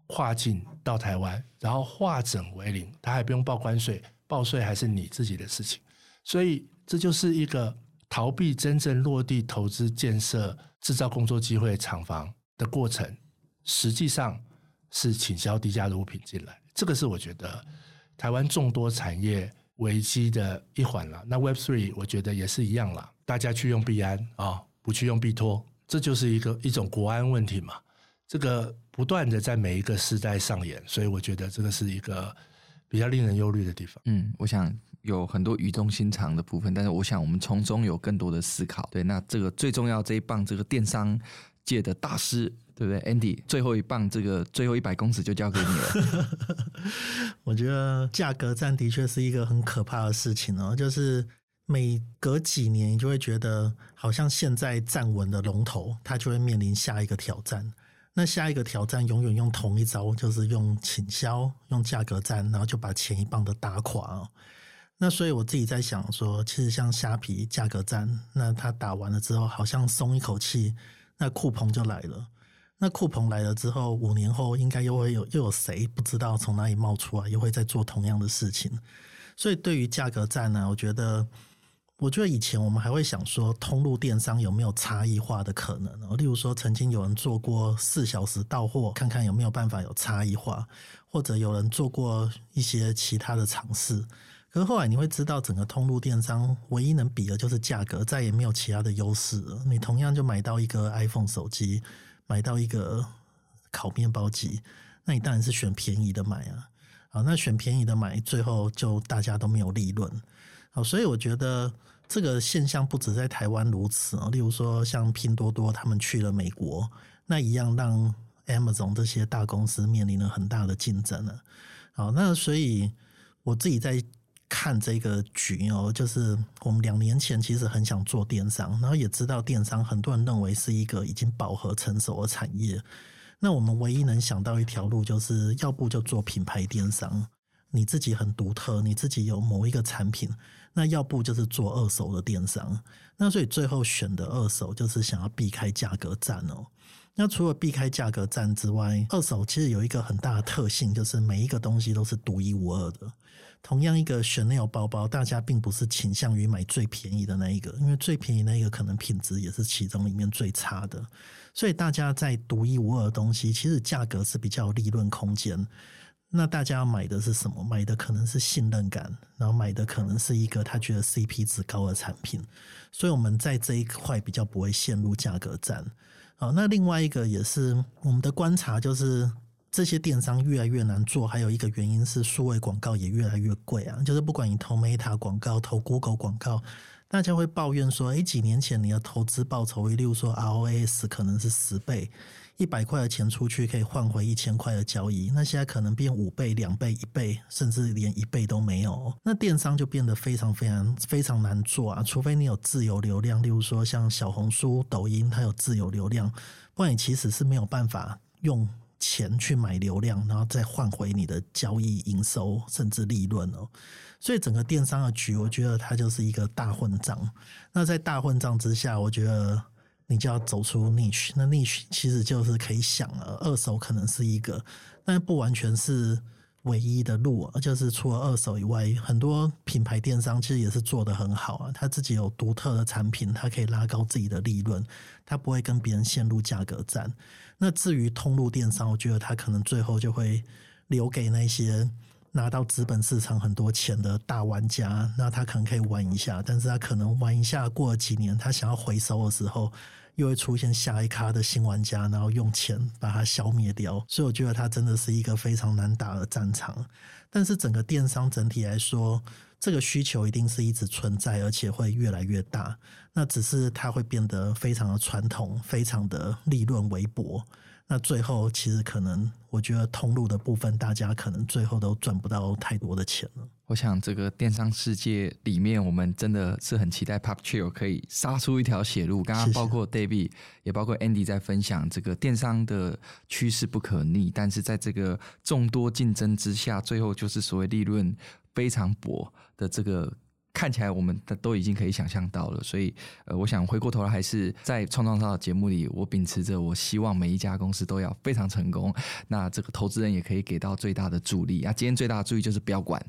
跨境到台湾，然后化整为零，它还不用报关税，报税还是你自己的事情，所以。这就是一个逃避真正落地投资建设、制造工作机会厂房的过程，实际上是倾销低价的物品进来。这个是我觉得台湾众多产业危机的一环了。那 Web Three 我觉得也是一样了，大家去用币安啊、不去用币托，这就是一个一种国安问题嘛。这个不断的在每一个时代上演，所以我觉得这个是一个比较令人忧虑的地方。嗯，我想。有很多语重心长的部分，但是我想我们从中有更多的思考。对，那这个最重要这一棒，这个电商界的大师对不对？Andy，最后一棒，这个最后一百公尺就交给你了。我觉得价格战的确是一个很可怕的事情哦，就是每隔几年，你就会觉得好像现在站稳的龙头，它就会面临下一个挑战。那下一个挑战永远用同一招，就是用倾销、用价格战，然后就把前一棒的打垮哦。那所以我自己在想说，其实像虾皮价格战，那它打完了之后，好像松一口气，那酷鹏就来了。那酷鹏来了之后，五年后应该又会有又有谁不知道从哪里冒出来，又会再做同样的事情。所以对于价格战呢，我觉得。我觉得以前我们还会想说，通路电商有没有差异化的可能？例如说，曾经有人做过四小时到货，看看有没有办法有差异化，或者有人做过一些其他的尝试。可是后来你会知道，整个通路电商唯一能比的就是价格，再也没有其他的优势了。你同样就买到一个 iPhone 手机，买到一个烤面包机，那你当然是选便宜的买啊。好，那选便宜的买，最后就大家都没有利润。好，所以我觉得。这个现象不止在台湾如此啊，例如说像拼多多他们去了美国，那一样让 Amazon 这些大公司面临了很大的竞争了。好，那所以我自己在看这个局哦，就是我们两年前其实很想做电商，然后也知道电商很多人认为是一个已经饱和成熟的产业，那我们唯一能想到一条路，就是要不就做品牌电商，你自己很独特，你自己有某一个产品。那要不就是做二手的电商，那所以最后选的二手就是想要避开价格战哦。那除了避开价格战之外，二手其实有一个很大的特性，就是每一个东西都是独一无二的。同样一个 Chanel 包包，大家并不是倾向于买最便宜的那一个，因为最便宜那一个可能品质也是其中里面最差的。所以大家在独一无二的东西，其实价格是比较有利润空间。那大家买的是什么？买的可能是信任感，然后买的可能是一个他觉得 CP 值高的产品，所以我们在这一块比较不会陷入价格战。好，那另外一个也是我们的观察，就是这些电商越来越难做，还有一个原因是数位广告也越来越贵啊，就是不管你投 Meta 广告、投 Google 广告。大家会抱怨说：“诶，几年前你的投资报酬率，例如说 ROAS 可能是十倍，一百块的钱出去可以换回一千块的交易，那现在可能变五倍、两倍、一倍，甚至连一倍都没有。那电商就变得非常非常非常难做啊！除非你有自由流量，例如说像小红书、抖音，它有自由流量，不然你其实是没有办法用钱去买流量，然后再换回你的交易营收甚至利润哦。”所以整个电商的局，我觉得它就是一个大混账。那在大混账之下，我觉得你就要走出 niche。那 niche 其实就是可以想了，二手可能是一个，但不完全是唯一的路。就是除了二手以外，很多品牌电商其实也是做得很好啊。他自己有独特的产品，他可以拉高自己的利润，他不会跟别人陷入价格战。那至于通路电商，我觉得他可能最后就会留给那些。拿到资本市场很多钱的大玩家，那他可能可以玩一下，但是他可能玩一下，过了几年，他想要回收的时候，又会出现下一咖的新玩家，然后用钱把它消灭掉。所以我觉得它真的是一个非常难打的战场。但是整个电商整体来说，这个需求一定是一直存在，而且会越来越大。那只是它会变得非常的传统，非常的利润微薄。那最后，其实可能，我觉得通路的部分，大家可能最后都赚不到太多的钱了。我想，这个电商世界里面，我们真的是很期待 Pop Chill 可以杀出一条血路。刚刚包括 David，也包括 Andy 在分享这个电商的趋势不可逆，但是在这个众多竞争之下，最后就是所谓利润非常薄的这个。看起来我们都已经可以想象到了，所以呃，我想回过头来还是在创创造的节目里，我秉持着我希望每一家公司都要非常成功，那这个投资人也可以给到最大的助力啊。今天最大的注意就是不要管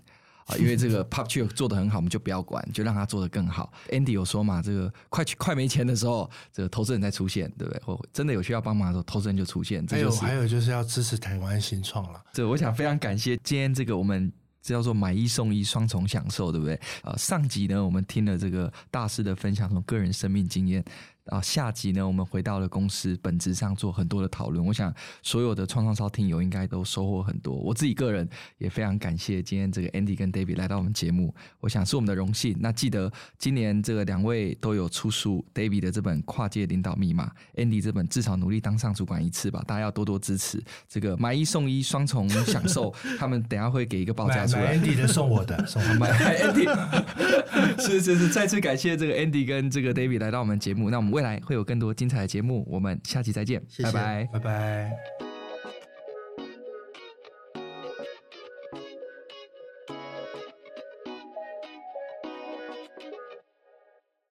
啊，因为这个 PopChill 做得很好，我们就不要管，就让他做得更好。Andy 有说嘛，这个快快没钱的时候，这个投资人再出现，对不对？或真的有需要帮忙的时候，投资人就出现。这就是、还有还有就是要支持台湾新创了。这我想非常感谢今天这个我们。这叫做买一送一，双重享受，对不对？呃，上集呢，我们听了这个大师的分享，从个人生命经验，啊，下集呢，我们回到了公司本质上做很多的讨论。我想所有的创创烧听友应该都收获很多。我自己个人也非常感谢今天这个 Andy 跟 David 来到我们节目，我想是我们的荣幸。那记得今年这个两位都有出书，David 的这本《跨界领导密码》，Andy 这本《至少努力当上主管一次吧》，大家要多多支持。这个买一送一，双重享受。他们等下会给一个报价出来，Andy 的送我的，送他买 Andy。是是是，再次感谢这个 Andy 跟这个 David 来到我们节目。那我们未来会有更多精彩的节目，我们下期再见，谢谢，拜拜，拜拜。